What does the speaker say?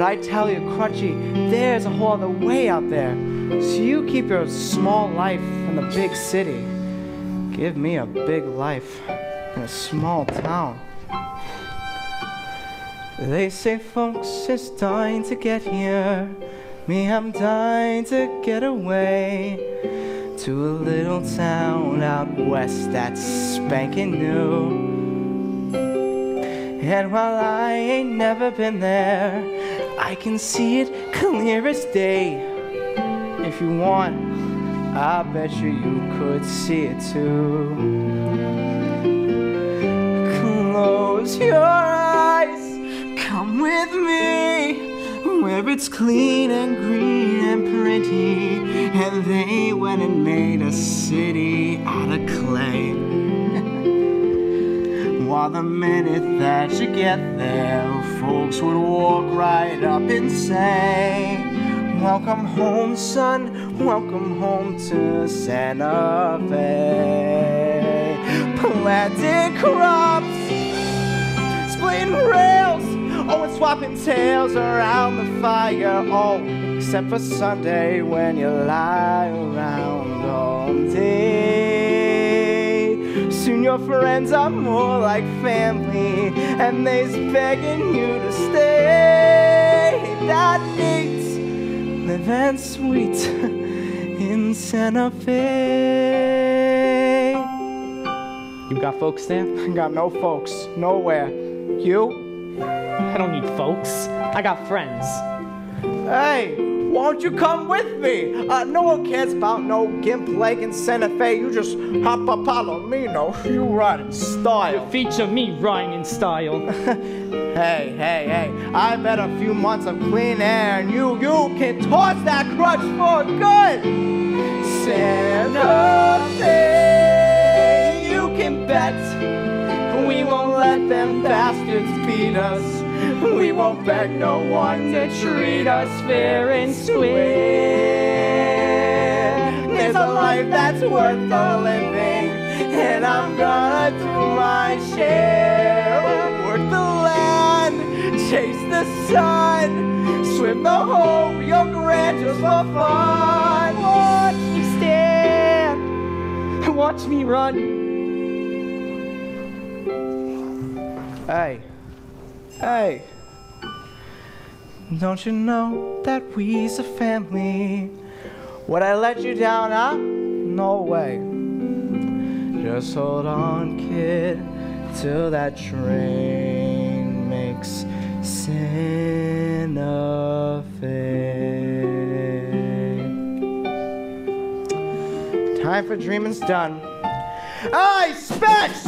But I tell you, Crutchie, there's a whole other way out there. So you keep your small life in the big city. Give me a big life in a small town. They say folks is dying to get here. Me, I'm dying to get away to a little town out west that's spanking new. And while I ain't never been there, I can see it clear as day. If you want, I bet you you could see it too. Close your eyes, come with me where it's clean and green and pretty. And they went and made a city out of clay. While the minute that you get there, folks would walk right up and say, Welcome home, son, welcome home to Santa Fe. Planting crops, splitting rails, Oh, and swapping tales around the fire. Oh, except for Sunday when you lie around your friends are more like family, and they's begging you to stay. That makes living sweet in Santa Fe. You got folks there? I got no folks, nowhere. You? I don't need folks. I got friends. Hey, won't you come with me? Uh, no one cares about no Gimp Lake and Santa Fe. You just hop a Palomino. You ride in style. Feature me riding in style. hey, hey, hey. I bet a few months of clean air and you, you can toss that crutch for good. Santa Fe, you can bet we won't let them bastards beat us. We won't beg no one to treat us fair and square. There's a life that's worth the living, and I'm gonna do my share. Work the land, chase the sun, swim the whole Rio Grande just for fun. Watch me stand, watch me run. Hey. Hey, don't you know that we's a family? Would I let you down? Huh? No way. Just hold on, kid, till that train makes Santa Fe. Time for dreaming's done. I Specs,